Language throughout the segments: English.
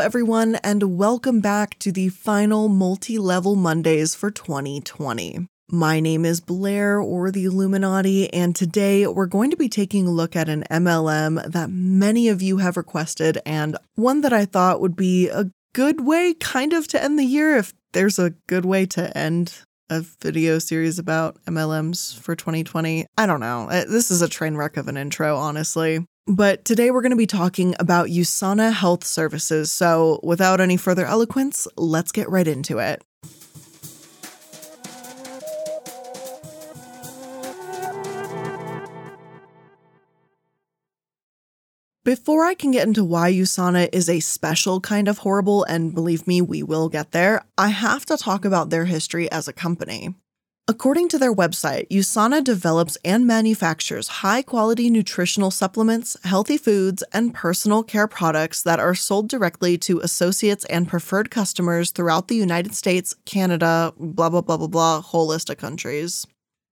Everyone, and welcome back to the final multi level Mondays for 2020. My name is Blair or the iilluminaughtii, and today we're going to be taking a look at an MLM that many of you have requested, and one that I thought would be a good way, kind of, to end the year if there's a good way to end a video series about MLMs for 2020. I don't know. Uh, This is a train wreck of an intro, honestly. But today we're going to be talking about USANA Health Services. So, without any further eloquence, let's get right into it. Before I can get into why USANA is a special kind of horrible, and believe me, we will get there, I have to talk about their history as a company. According to their website, USANA develops and manufactures high quality nutritional supplements, healthy foods, and personal care products that are sold directly to associates and preferred customers throughout the United States, Canada, blah, blah, blah, blah, blah, whole list of countries.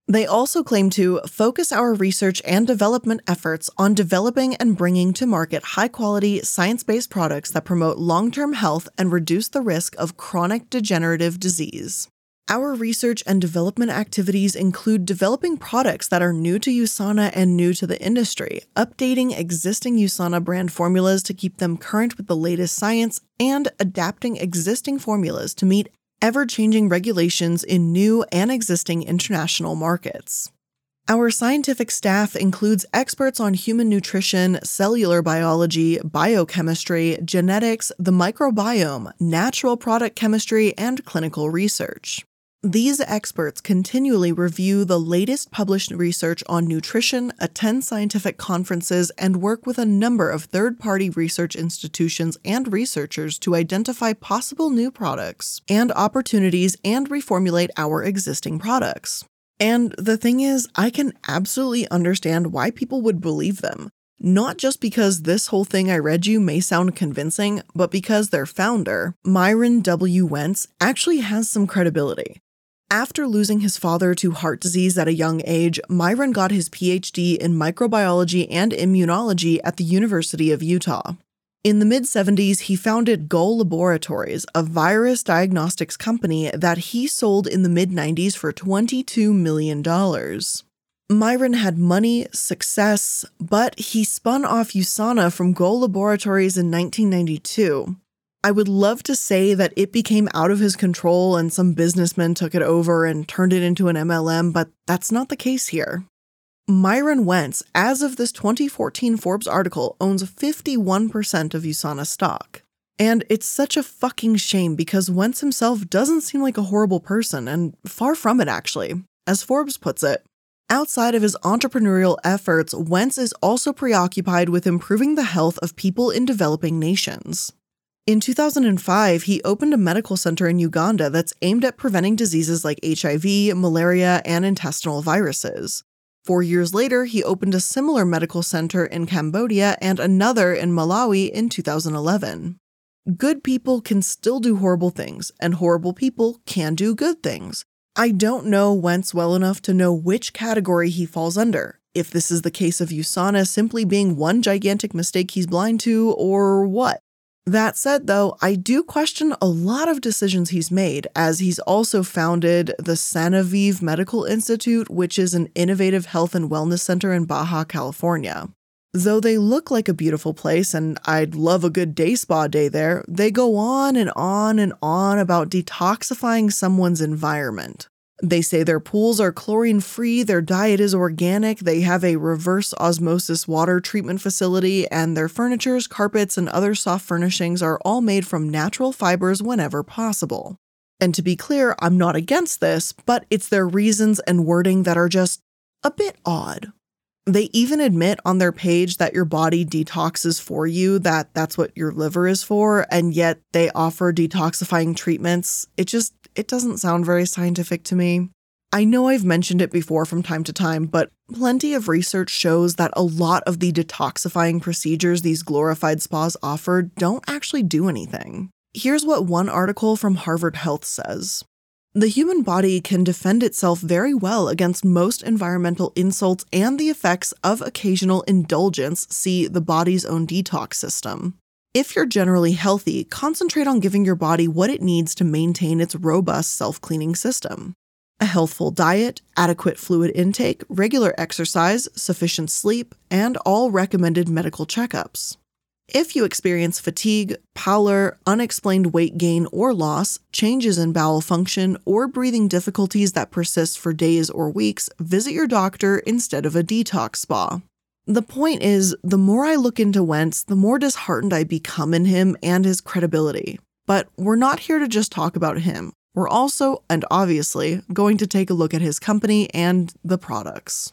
They also claim to focus our research and development efforts on developing and bringing to market high quality, science based products that promote long term health and reduce the risk of chronic degenerative disease. Our research and development activities include developing products that are new to USANA and new to the industry, updating existing USANA brand formulas to keep them current with the latest science, and adapting existing formulas to meet ever changing regulations in new and existing international markets. Our scientific staff includes experts on human nutrition, cellular biology, biochemistry, genetics, the microbiome, natural product chemistry, and clinical research. These experts continually review the latest published research on nutrition, attend scientific conferences, and work with a number of third party research institutions and researchers to identify possible new products and opportunities and reformulate our existing products. And the thing is, I can absolutely understand why people would believe them. Not just because this whole thing I read you may sound convincing, but because their founder, Myron W. Wentz, actually has some credibility. After losing his father to heart disease at a young age, Myron got his PhD in microbiology and immunology at the University of Utah. In the mid 70s, he founded Gull Laboratories, a virus diagnostics company that he sold in the mid 90s for $22 million. Myron had money, success, but he spun off USANA from Gull Laboratories in 1992. I would love to say that it became out of his control and some businessman took it over and turned it into an MLM, but that's not the case here. Myron Wentz, as of this 2014 Forbes article, owns 51% of USANA stock. And it's such a fucking shame because Wentz himself doesn't seem like a horrible person, and far from it, actually. As Forbes puts it, outside of his entrepreneurial efforts, Wentz is also preoccupied with improving the health of people in developing nations. In 2005, he opened a medical center in Uganda that's aimed at preventing diseases like HIV, malaria, and intestinal viruses. Four years later, he opened a similar medical center in Cambodia and another in Malawi in 2011. Good people can still do horrible things, and horrible people can do good things. I don't know Wentz well enough to know which category he falls under, if this is the case of USANA simply being one gigantic mistake he's blind to, or what. That said, though, I do question a lot of decisions he's made, as he's also founded the Sanoviv Medical Institute, which is an innovative health and wellness center in Baja California. Though they look like a beautiful place and I'd love a good day spa day there, they go on and on and on about detoxifying someone's environment. They say their pools are chlorine free, their diet is organic, they have a reverse osmosis water treatment facility, and their furnitures, carpets, and other soft furnishings are all made from natural fibers whenever possible. And to be clear, I'm not against this, but it's their reasons and wording that are just a bit odd. They even admit on their page that your body detoxes for you, that that's what your liver is for, and yet they offer detoxifying treatments. It just it doesn't sound very scientific to me. I know I've mentioned it before from time to time, but plenty of research shows that a lot of the detoxifying procedures these glorified spas offer don't actually do anything. Here's what one article from Harvard Health says The human body can defend itself very well against most environmental insults and the effects of occasional indulgence, see the body's own detox system. If you're generally healthy, concentrate on giving your body what it needs to maintain its robust self cleaning system. A healthful diet, adequate fluid intake, regular exercise, sufficient sleep, and all recommended medical checkups. If you experience fatigue, pallor, unexplained weight gain or loss, changes in bowel function, or breathing difficulties that persist for days or weeks, visit your doctor instead of a detox spa. The point is, the more I look into Wentz, the more disheartened I become in him and his credibility. But we're not here to just talk about him. We're also, and obviously, going to take a look at his company and the products.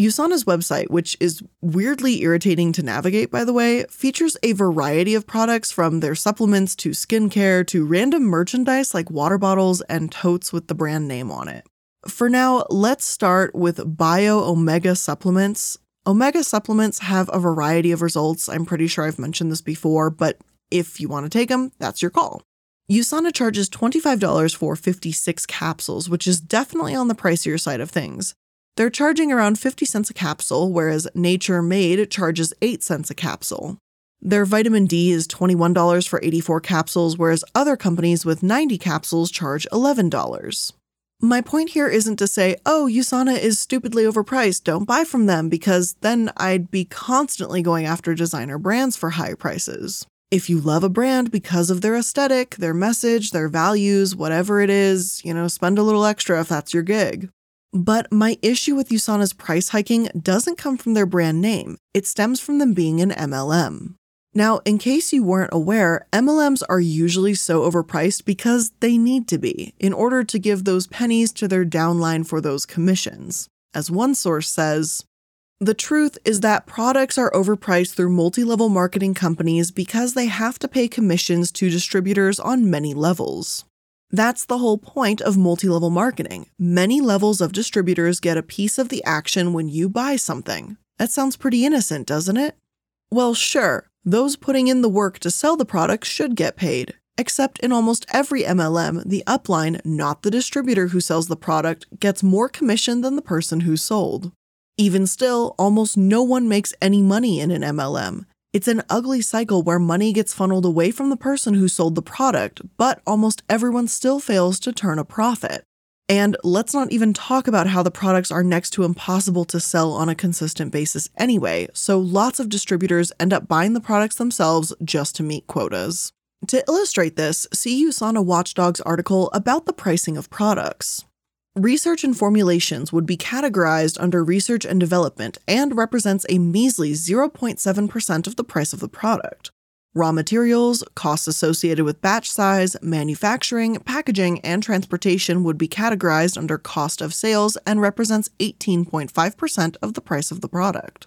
USANA's website, which is weirdly irritating to navigate, by the way, features a variety of products from their supplements to skincare to random merchandise like water bottles and totes with the brand name on it. For now, let's start with Bio Omega supplements. Omega supplements have a variety of results. I'm pretty sure I've mentioned this before, but if you want to take them, that's your call. USANA charges $25 for 56 capsules, which is definitely on the pricier side of things. They're charging around 50 cents a capsule, whereas Nature Made charges 8 cents a capsule. Their vitamin D is $21 for 84 capsules, whereas other companies with 90 capsules charge $11. My point here isn't to say, oh, USANA is stupidly overpriced, don't buy from them, because then I'd be constantly going after designer brands for high prices. If you love a brand because of their aesthetic, their message, their values, whatever it is, you know, spend a little extra if that's your gig. But my issue with USANA's price hiking doesn't come from their brand name, it stems from them being an MLM. Now, in case you weren't aware, MLMs are usually so overpriced because they need to be, in order to give those pennies to their downline for those commissions. As one source says, the truth is that products are overpriced through multi level marketing companies because they have to pay commissions to distributors on many levels. That's the whole point of multi level marketing. Many levels of distributors get a piece of the action when you buy something. That sounds pretty innocent, doesn't it? Well, sure, those putting in the work to sell the product should get paid. Except in almost every MLM, the upline, not the distributor who sells the product, gets more commission than the person who sold. Even still, almost no one makes any money in an MLM. It's an ugly cycle where money gets funneled away from the person who sold the product, but almost everyone still fails to turn a profit. And let's not even talk about how the products are next to impossible to sell on a consistent basis anyway, so lots of distributors end up buying the products themselves just to meet quotas. To illustrate this, see USANA Watchdog's article about the pricing of products. Research and formulations would be categorized under research and development and represents a measly 0.7% of the price of the product. Raw materials, costs associated with batch size, manufacturing, packaging, and transportation would be categorized under cost of sales and represents 18.5% of the price of the product.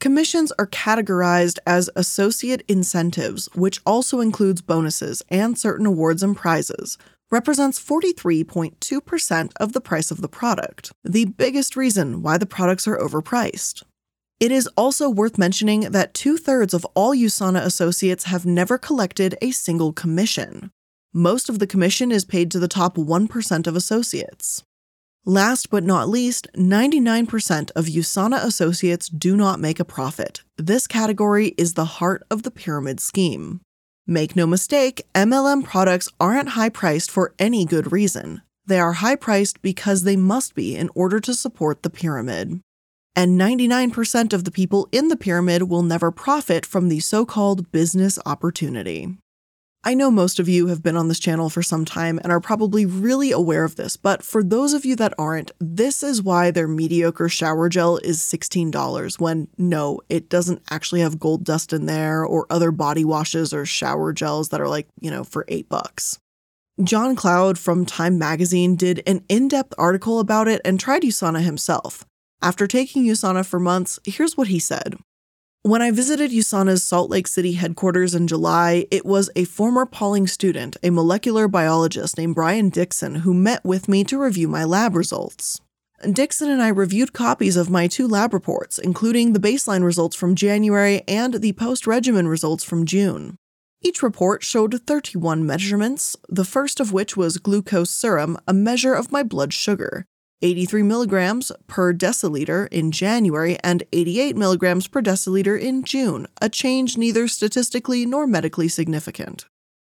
Commissions are categorized as associate incentives, which also includes bonuses and certain awards and prizes, represents 43.2% of the price of the product, the biggest reason why the products are overpriced. It is also worth mentioning that two thirds of all USANA associates have never collected a single commission. Most of the commission is paid to the top 1% of associates. Last but not least, 99% of USANA associates do not make a profit. This category is the heart of the pyramid scheme. Make no mistake, MLM products aren't high priced for any good reason. They are high priced because they must be in order to support the pyramid. And 99% of the people in the pyramid will never profit from the so called business opportunity. I know most of you have been on this channel for some time and are probably really aware of this, but for those of you that aren't, this is why their mediocre shower gel is $16 when no, it doesn't actually have gold dust in there or other body washes or shower gels that are like, you know, for 8 bucks. John Cloud from Time magazine did an in-depth article about it and tried USANA himself. After taking USANA for months, here's what he said. When I visited USANA's Salt Lake City headquarters in July, it was a former Pauling student, a molecular biologist named Brian Dixon, who met with me to review my lab results. Dixon and I reviewed copies of my two lab reports, including the baseline results from January and the post regimen results from June. Each report showed 31 measurements, the first of which was glucose serum, a measure of my blood sugar. 83 milligrams per deciliter in January, and 88 milligrams per deciliter in June, a change neither statistically nor medically significant.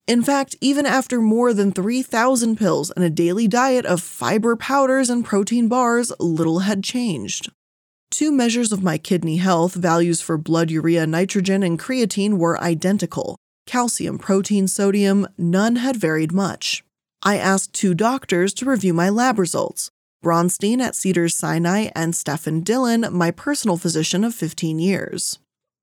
In fact, even after more than 3,000 pills and a daily diet of fiber powders and protein bars, little had changed. Two measures of my kidney health, values for blood urea nitrogen and creatine, were identical. Calcium, protein, sodium, none had varied much. I asked two doctors to review my lab results Bronstein at Cedars Sinai and Stefan Dillon, my personal physician of 15 years.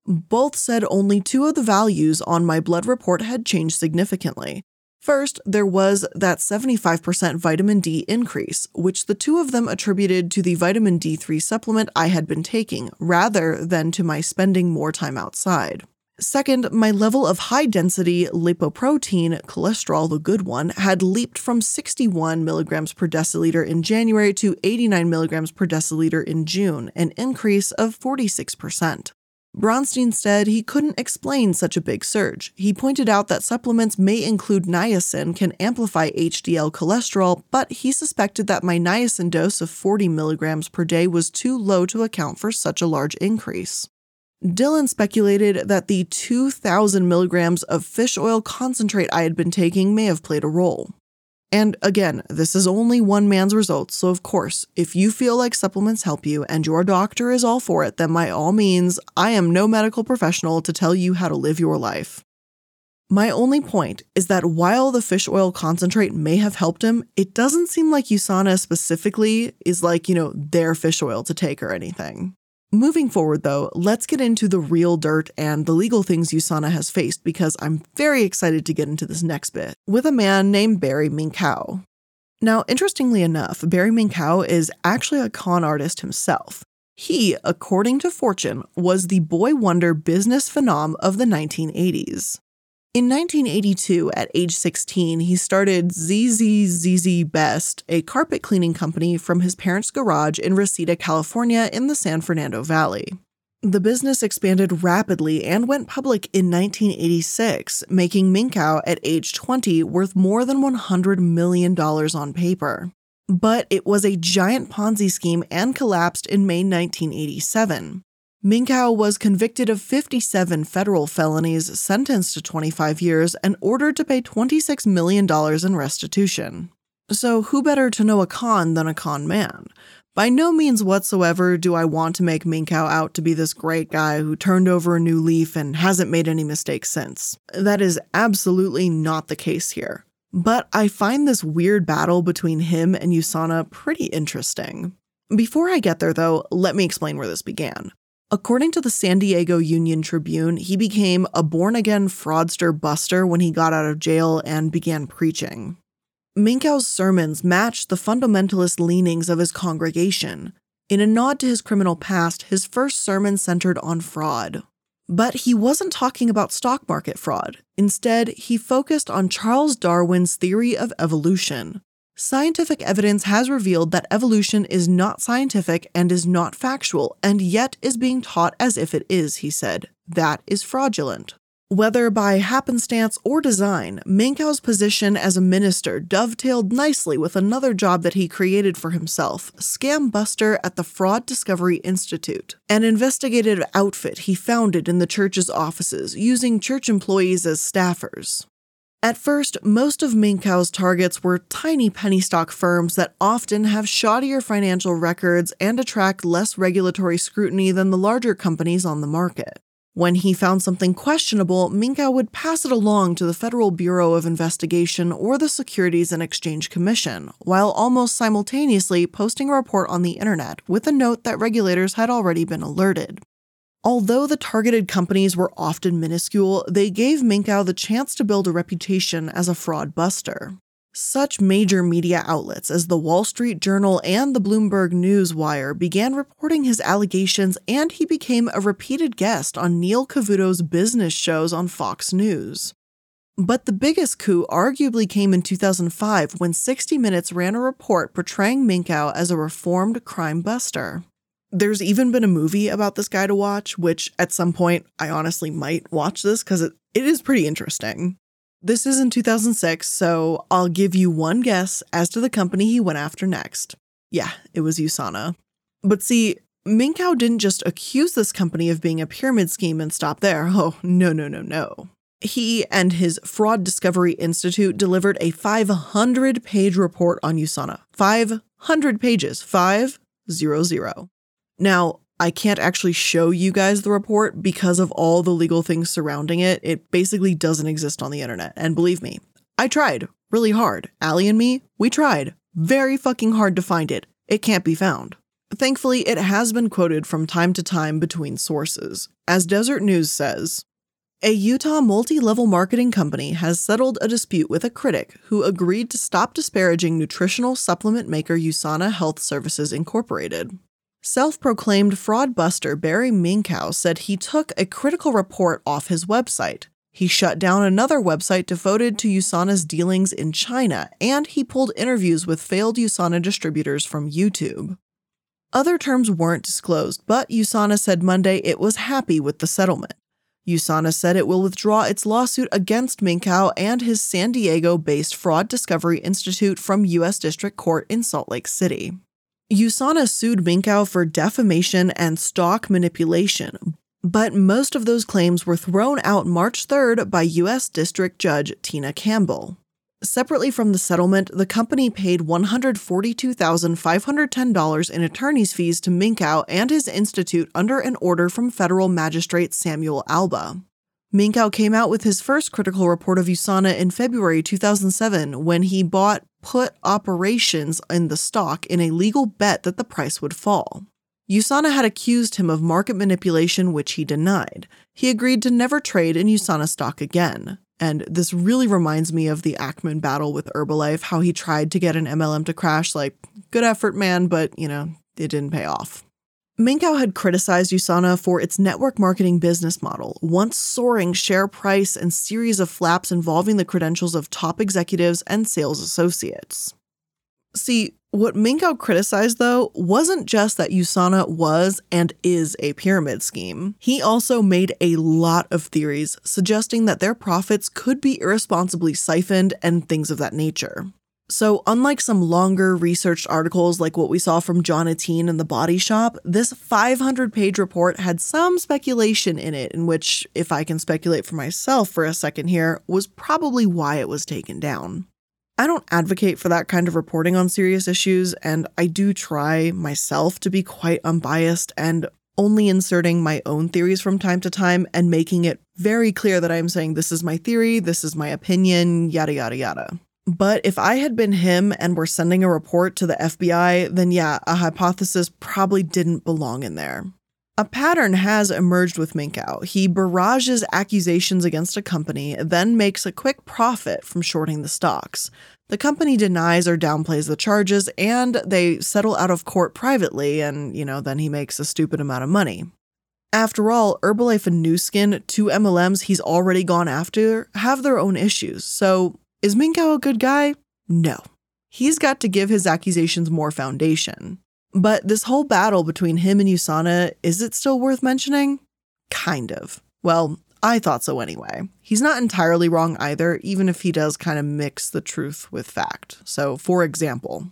Both said only two of the values on my blood report had changed significantly. First, there was that 75% vitamin D increase, which the two of them attributed to the vitamin D3 supplement I had been taking, rather than to my spending more time outside. Second, my level of high density lipoprotein, cholesterol, the good one, had leaped from 61 milligrams per deciliter in January to 89 milligrams per deciliter in June, an increase of 46%. Bronstein said he couldn't explain such a big surge. He pointed out that supplements may include niacin can amplify HDL cholesterol, but he suspected that my niacin dose of 40 milligrams per day was too low to account for such a large increase. Dillon speculated that the 2,000 milligrams of fish oil concentrate I had been taking may have played a role. And again, this is only one man's results, so of course, if you feel like supplements help you and your doctor is all for it, then by all means, I am no medical professional to tell you how to live your life. My only point is that while the fish oil concentrate may have helped him, it doesn't seem like USANA specifically is like, you know, their fish oil to take or anything. Moving forward, though, let's get into the real dirt and the legal things USANA has faced because I'm very excited to get into this next bit with a man named Barry Minkow. Now, interestingly enough, Barry Minkow is actually a con artist himself. He, according to Fortune, was the boy wonder business phenom of the 1980s. In 1982, at age 16, he started ZZZZ Best, a carpet cleaning company from his parents' garage in Reseda, California, in the San Fernando Valley. The business expanded rapidly and went public in 1986, making Minkow at age 20 worth more than $100 million on paper. But it was a giant Ponzi scheme and collapsed in May 1987. Minkow was convicted of 57 federal felonies, sentenced to 25 years, and ordered to pay $26 million in restitution. So, who better to know a con than a con man? By no means whatsoever do I want to make Minkow out to be this great guy who turned over a new leaf and hasn't made any mistakes since. That is absolutely not the case here. But I find this weird battle between him and USANA pretty interesting. Before I get there, though, let me explain where this began. According to the San Diego Union Tribune, he became a born again fraudster buster when he got out of jail and began preaching. Minkow's sermons matched the fundamentalist leanings of his congregation. In a nod to his criminal past, his first sermon centered on fraud. But he wasn't talking about stock market fraud. Instead, he focused on Charles Darwin's theory of evolution, Scientific evidence has revealed that evolution is not scientific and is not factual, and yet is being taught as if it is, he said. That is fraudulent. Whether by happenstance or design, Minkow's position as a minister dovetailed nicely with another job that he created for himself Scam Buster at the Fraud Discovery Institute, an investigative outfit he founded in the church's offices, using church employees as staffers. At first, most of Minkow's targets were tiny penny stock firms that often have shoddier financial records and attract less regulatory scrutiny than the larger companies on the market. When he found something questionable, Minkow would pass it along to the Federal Bureau of Investigation or the Securities and Exchange Commission, while almost simultaneously posting a report on the internet with a note that regulators had already been alerted. Although the targeted companies were often minuscule, they gave Minkow the chance to build a reputation as a fraud buster. Such major media outlets as the Wall Street Journal and the Bloomberg Newswire began reporting his allegations, and he became a repeated guest on Neil Cavuto's business shows on Fox News. But the biggest coup arguably came in 2005 when 60 Minutes ran a report portraying Minkow as a reformed crime buster. There's even been a movie about this guy to watch, which at some point I honestly might watch this because it, it is pretty interesting. This is in 2006, so I'll give you one guess as to the company he went after next Yeah, it was USANA. But see, Minkow didn't just accuse this company of being a pyramid scheme and stop there. Oh, no, no, no, no. He and his Fraud Discovery Institute delivered a 500 page report on USANA. 500 pages. 500. Now, I can't actually show you guys the report because of all the legal things surrounding it. It basically doesn't exist on the internet. And believe me, I tried really hard. Allie and me, we tried very fucking hard to find it. It can't be found. Thankfully, it has been quoted from time to time between sources. As Deseret News says, a Utah multi level marketing company has settled a dispute with a critic who agreed to stop disparaging nutritional supplement maker USANA Health Services Incorporated. Self proclaimed fraud buster Barry Minkow said he took a critical report off his website, he shut down another website devoted to USANA's dealings in China, and he pulled interviews with failed USANA distributors from YouTube. Other terms weren't disclosed, but USANA said Monday it was happy with the settlement. USANA said it will withdraw its lawsuit against Minkow and his San Diego based Fraud Discovery Institute from U.S. District Court in Salt Lake City. USANA sued Minkow for defamation and stock manipulation, but most of those claims were thrown out March 3rd by U.S. District Judge Tena Campbell. Separately from the settlement, the company paid $142,510 in attorney's fees to Minkow and his institute under an order from federal magistrate Samuel Alba. Minkow came out with his first critical report of USANA in February 2007 when he bought put operations in the stock in a legal bet that the price would fall. USANA had accused him of market manipulation, which he denied. He agreed to never trade in USANA stock again. And this really reminds me of the Ackman battle with Herbalife, how he tried to get an MLM to crash. Like, good effort, man, but, you know, it didn't pay off. Minkow had criticized USANA for its network marketing business model, once soaring share price and series of flaps involving the credentials of top executives and sales associates. See, what Minkow criticized, though, wasn't just that USANA was and is a pyramid scheme. He also made a lot of theories suggesting that their profits could be irresponsibly siphoned and things of that nature. So, unlike some longer researched articles like what we saw from Jon Entine and the Body Shop, this 500 page report had some speculation in it, in which, if I can speculate for myself for a second here, was probably why it was taken down. I don't advocate for that kind of reporting on serious issues, and I do try myself to be quite unbiased and only inserting my own theories from time to time and making it very clear that I'm saying this is my theory, this is my opinion, yada, yada, yada. But if I had been him and were sending a report to the FBI, then yeah, a hypothesis probably didn't belong in there. A pattern has emerged with Minkow. He barrages accusations against a company, then makes a quick profit from shorting the stocks. The company denies or downplays the charges, and they settle out of court privately, and, you know, then he makes a stupid amount of money. After all, Herbalife and Nu Skin, two MLMs he's already gone after, have their own issues. So, is Minkow a good guy? No. He's got to give his accusations more foundation. But this whole battle between him and USANA, is it still worth mentioning? Kind of. Well, I thought so anyway. He's not entirely wrong either, even if he does kind of mix the truth with fact. So, for example,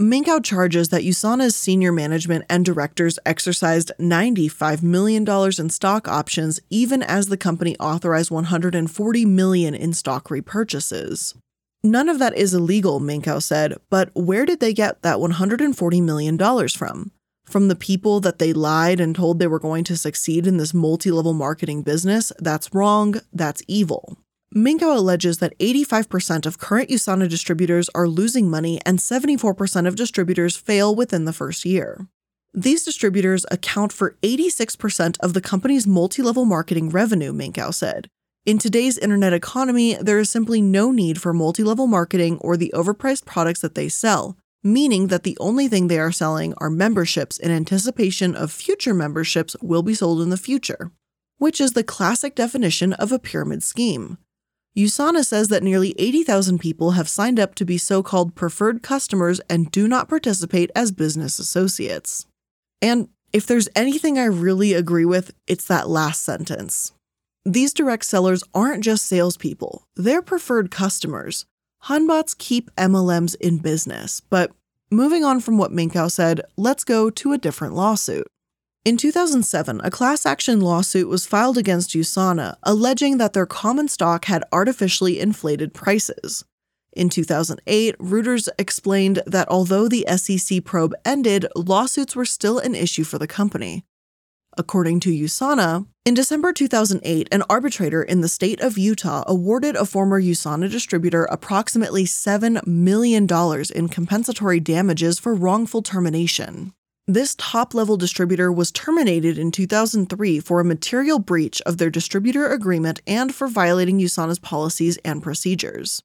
Minkow charges that USANA's senior management and directors exercised $95 million in stock options even as the company authorized 140 million in stock repurchases. None of that is illegal, Minkow said, but where did they get that $140 million from? From the people that they lied and told they were going to succeed in this multi level marketing business? That's wrong. That's evil. Minkow alleges that 85% of current USANA distributors are losing money and 74% of distributors fail within the first year. These distributors account for 86% of the company's multi level marketing revenue, Minkow said. In today's internet economy, there is simply no need for multi level marketing or the overpriced products that they sell, meaning that the only thing they are selling are memberships in anticipation of future memberships will be sold in the future, which is the classic definition of a pyramid scheme. USANA says that nearly 80,000 people have signed up to be so called preferred customers and do not participate as business associates. And if there's anything I really agree with, it's that last sentence. These direct sellers aren't just salespeople, they're preferred customers. Hunbots keep MLMs in business, but moving on from what Minkow said, let's go to a different lawsuit. In 2007, a class action lawsuit was filed against USANA, alleging that their common stock had artificially inflated prices. In 2008, Reuters explained that although the SEC probe ended, lawsuits were still an issue for the company. According to USANA, in December 2008, an arbitrator in the state of Utah awarded a former USANA distributor approximately $7 million in compensatory damages for wrongful termination. This top level distributor was terminated in 2003 for a material breach of their distributor agreement and for violating USANA's policies and procedures.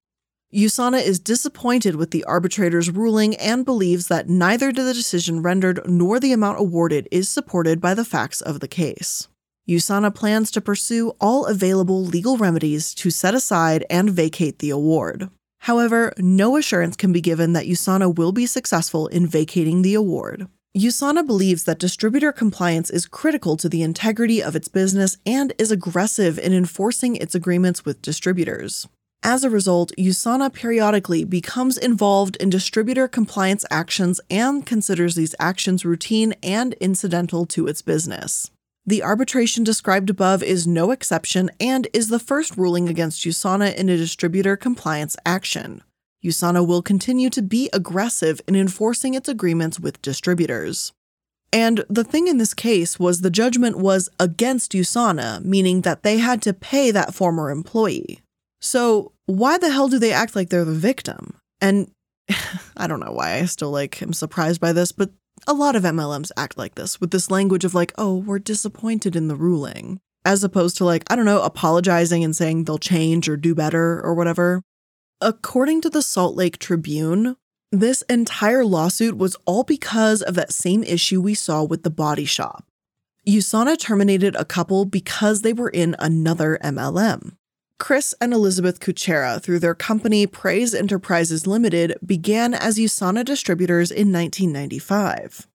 USANA is disappointed with the arbitrator's ruling and believes that neither the decision rendered nor the amount awarded is supported by the facts of the case. USANA plans to pursue all available legal remedies to set aside and vacate the award. However, no assurance can be given that USANA will be successful in vacating the award. USANA believes that distributor compliance is critical to the integrity of its business and is aggressive in enforcing its agreements with distributors. As a result, USANA periodically becomes involved in distributor compliance actions and considers these actions routine and incidental to its business. The arbitration described above is no exception and is the first ruling against USANA in a distributor compliance action. USANA will continue to be aggressive in enforcing its agreements with distributors. And the thing in this case was the judgment was against USANA, meaning that they had to pay that former employee. So, why the hell do they act like they're the victim? And I don't know why I still like am surprised by this, but a lot of MLMs act like this with this language of like, "Oh, we're disappointed in the ruling." As opposed to like, I don't know, apologizing and saying they'll change or do better or whatever. According to the Salt Lake Tribune, this entire lawsuit was all because of that same issue we saw with the body shop. USANA terminated a couple because they were in another MLM. Chris and Elizabeth Kuchera, through their company Praise Enterprises Limited, began as USANA distributors in 1995.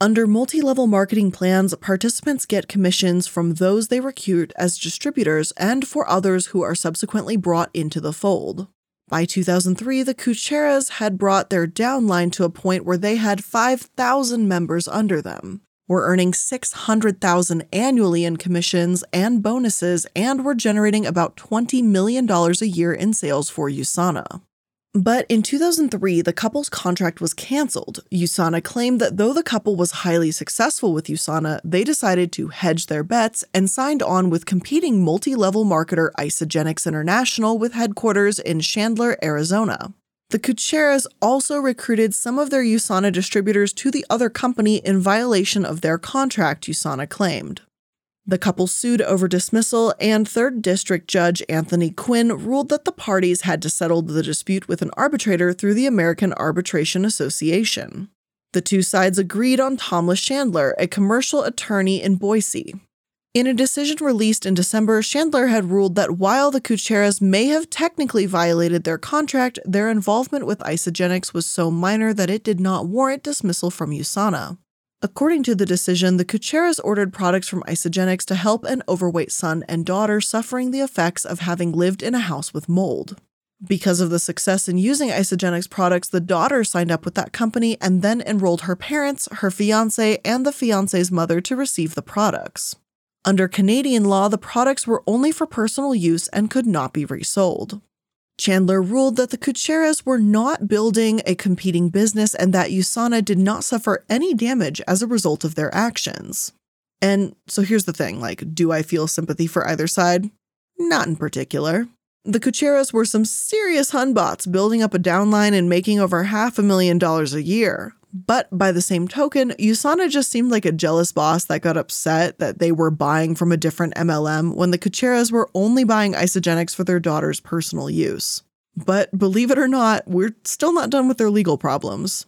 Under multi level marketing plans, participants get commissions from those they recruit as distributors and for others who are subsequently brought into the fold. By 2003, the Kucheras had brought their downline to a point where they had 5,000 members under them were earning 600,000 annually in commissions and bonuses and were generating about $20 million a year in sales for USANA. But in 2003, the couple's contract was canceled. USANA claimed that though the couple was highly successful with USANA, they decided to hedge their bets and signed on with competing multi level marketer Isagenix International with headquarters in Chandler, Arizona. The Kucheras also recruited some of their USANA distributors to the other company in violation of their contract, USANA claimed. The couple sued over dismissal, and 3rd District Judge Anthony Quinn ruled that the parties had to settle the dispute with an arbitrator through the American Arbitration Association. The two sides agreed on Thomas Chandler, a commercial attorney in Boise. In a decision released in December, Chandler had ruled that while the Kucheras may have technically violated their contract, their involvement with Isagenix was so minor that it did not warrant dismissal from USANA. According to the decision, the Kucheras ordered products from Isagenix to help an overweight son and daughter suffering the effects of having lived in a house with mold. Because of the success in using Isagenix products, the daughter signed up with that company and then enrolled her parents, her fiance, and the fiance's mother to receive the products. Under Canadian law, the products were only for personal use and could not be resold. Chandler ruled that the Kucheras were not building a competing business and that USANA did not suffer any damage as a result of their actions. And so here's the thing like, do I feel sympathy for either side? Not in particular. The Kucheras were some serious Hunbots building up a downline and making over half a million dollars a year. But by the same token, USANA just seemed like a jealous boss that got upset that they were buying from a different MLM when the Kucheras were only buying Isagenix for their daughter's personal use. But believe it or not, we're still not done with their legal problems.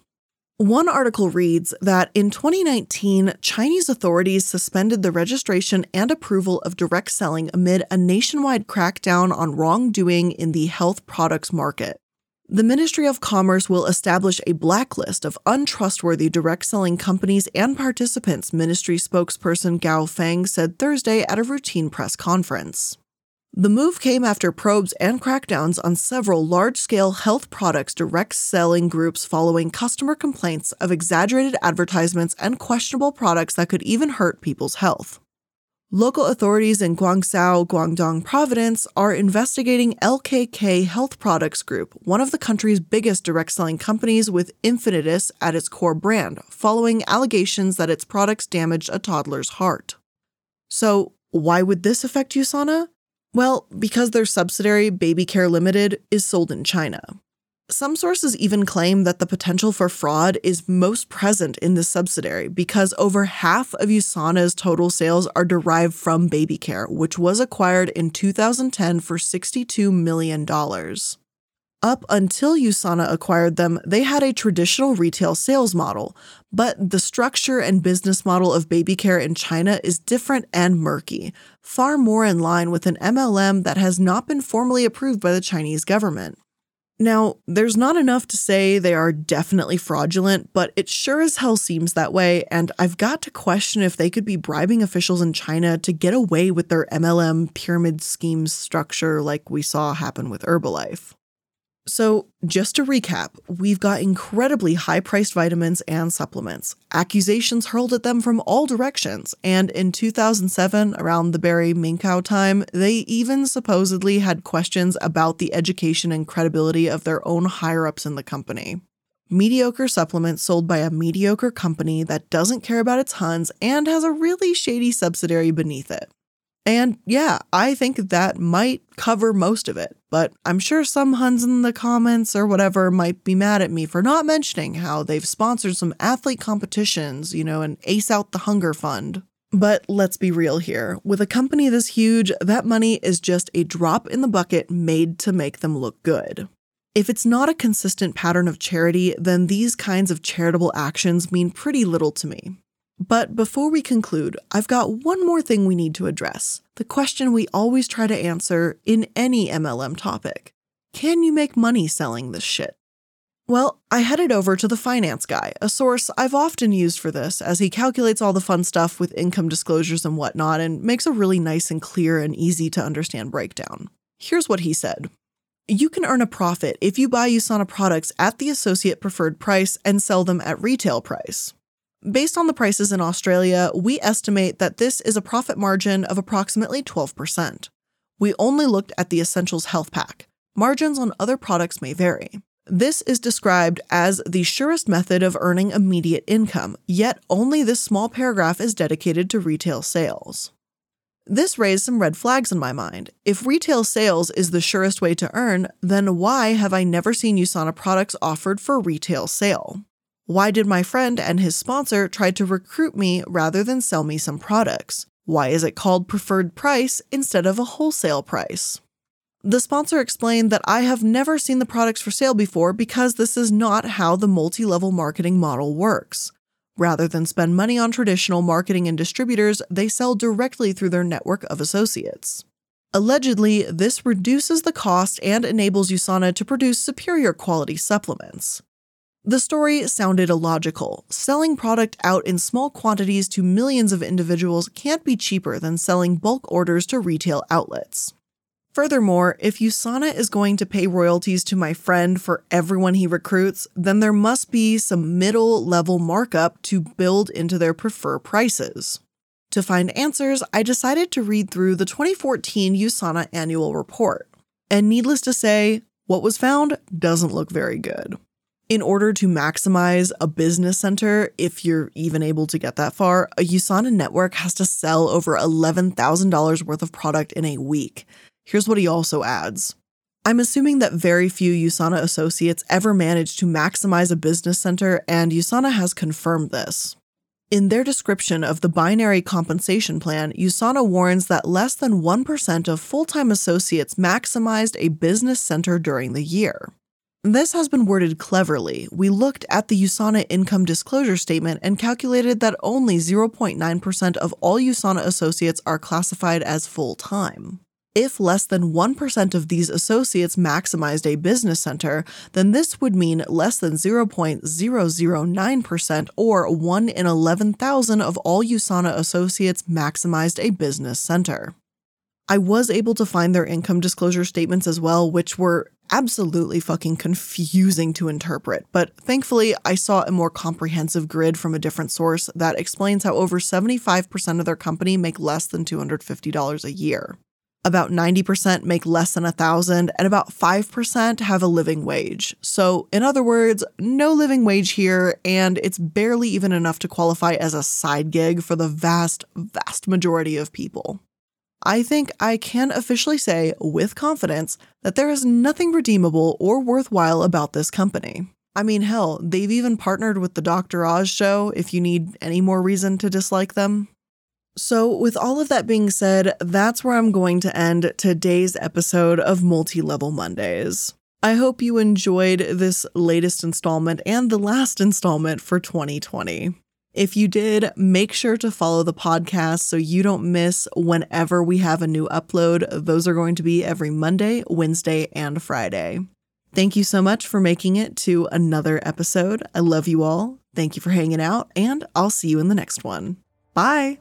One article reads that in 2019, Chinese authorities suspended the registration and approval of direct selling amid a nationwide crackdown on wrongdoing in the health products market. The Ministry of Commerce will establish a blacklist of untrustworthy direct selling companies and participants, ministry spokesperson Gao Feng said Thursday at a routine press conference. The move came after probes and crackdowns on several large scale health products direct selling groups following customer complaints of exaggerated advertisements and questionable products that could even hurt people's health. Local authorities in Guangzhou, Guangdong Province are investigating LKK Health Products Group, one of the country's biggest direct selling companies with Infinitus at its core brand, following allegations that its products damaged a toddler's heart. So, why would this affect USANA? Well, because their subsidiary, Baby Care Limited, is sold in China. Some sources even claim that the potential for fraud is most present in the subsidiary because over half of USANA's total sales are derived from Baby Care, which was acquired in 2010 for $62 million. Up until USANA acquired them, they had a traditional retail sales model, but the structure and business model of baby care in China is different and murky, far more in line with an MLM that has not been formally approved by the Chinese government. Now, there's not enough to say they are definitely fraudulent, but it sure as hell seems that way, and I've got to question if they could be bribing officials in China to get away with their MLM pyramid scheme structure like we saw happen with Herbalife. So, just to recap, we've got incredibly high priced vitamins and supplements, accusations hurled at them from all directions, and in 2007, around the Barry Minkow time, they even supposedly had questions about the education and credibility of their own higher ups in the company. Mediocre supplements sold by a mediocre company that doesn't care about its Huns and has a really shady subsidiary beneath it. And yeah, I think that might cover most of it, but I'm sure some Huns in the comments or whatever might be mad at me for not mentioning how they've sponsored some athlete competitions, you know, and Ace Out the Hunger Fund. But let's be real here. With a company this huge, that money is just a drop in the bucket made to make them look good. If it's not a consistent pattern of charity, then these kinds of charitable actions mean pretty little to me. But before we conclude, I've got one more thing we need to address the question we always try to answer in any MLM topic Can you make money selling this shit? Well, I headed over to the Finance Guy, a source I've often used for this, as he calculates all the fun stuff with income disclosures and whatnot and makes a really nice and clear and easy to understand breakdown. Here's what he said You can earn a profit if you buy USANA products at the associate preferred price and sell them at retail price. Based on the prices in Australia, we estimate that this is a profit margin of approximately 12%. We only looked at the Essentials Health Pack. Margins on other products may vary. This is described as the surest method of earning immediate income, yet only this small paragraph is dedicated to retail sales. This raised some red flags in my mind. If retail sales is the surest way to earn, then why have I never seen USANA products offered for retail sale? Why did my friend and his sponsor try to recruit me rather than sell me some products? Why is it called preferred price instead of a wholesale price? The sponsor explained that I have never seen the products for sale before because this is not how the multi level marketing model works. Rather than spend money on traditional marketing and distributors, they sell directly through their network of associates. Allegedly, this reduces the cost and enables USANA to produce superior quality supplements. The story sounded illogical. Selling product out in small quantities to millions of individuals can't be cheaper than selling bulk orders to retail outlets. Furthermore, if USANA is going to pay royalties to my friend for everyone he recruits, then there must be some middle level markup to build into their prefer prices. To find answers, I decided to read through the 2014 USANA annual report. And needless to say, what was found doesn't look very good in order to maximize a business center, if you're even able to get that far, a USANA network has to sell over $11,000 worth of product in a week. Here's what he also adds. I'm assuming that very few USANA associates ever manage to maximize a business center, and USANA has confirmed this. In their description of the binary compensation plan, USANA warns that less than 1% of full time associates maximized a business center during the year. This has been worded cleverly. We looked at the USANA income disclosure statement and calculated that only 0.9% of all USANA associates are classified as full time. If less than 1% of these associates maximized a business center, then this would mean less than 0.009% or 1 in 11,000 of all USANA associates maximized a business center. I was able to find their income disclosure statements as well, which were absolutely fucking confusing to interpret. But thankfully, I saw a more comprehensive grid from a different source that explains how over 75% of their company make less than $250 a year. About 90% make less than a thousand, and about 5% have a living wage. So, in other words, no living wage here, and it's barely even enough to qualify as a side gig for the vast, vast majority of people. I think I can officially say with confidence that there is nothing redeemable or worthwhile about this company. I mean, hell, they've even partnered with the Dr. Oz show if you need any more reason to dislike them. So, with all of that being said, that's where I'm going to end today's episode of Multi Level Mondays. I hope you enjoyed this latest installment and the last installment for 2020. If you did, make sure to follow the podcast so you don't miss whenever we have a new upload. Those are going to be every Monday, Wednesday, and Friday. Thank you so much for making it to another episode. I love you all. Thank you for hanging out, and I'll see you in the next one. Bye.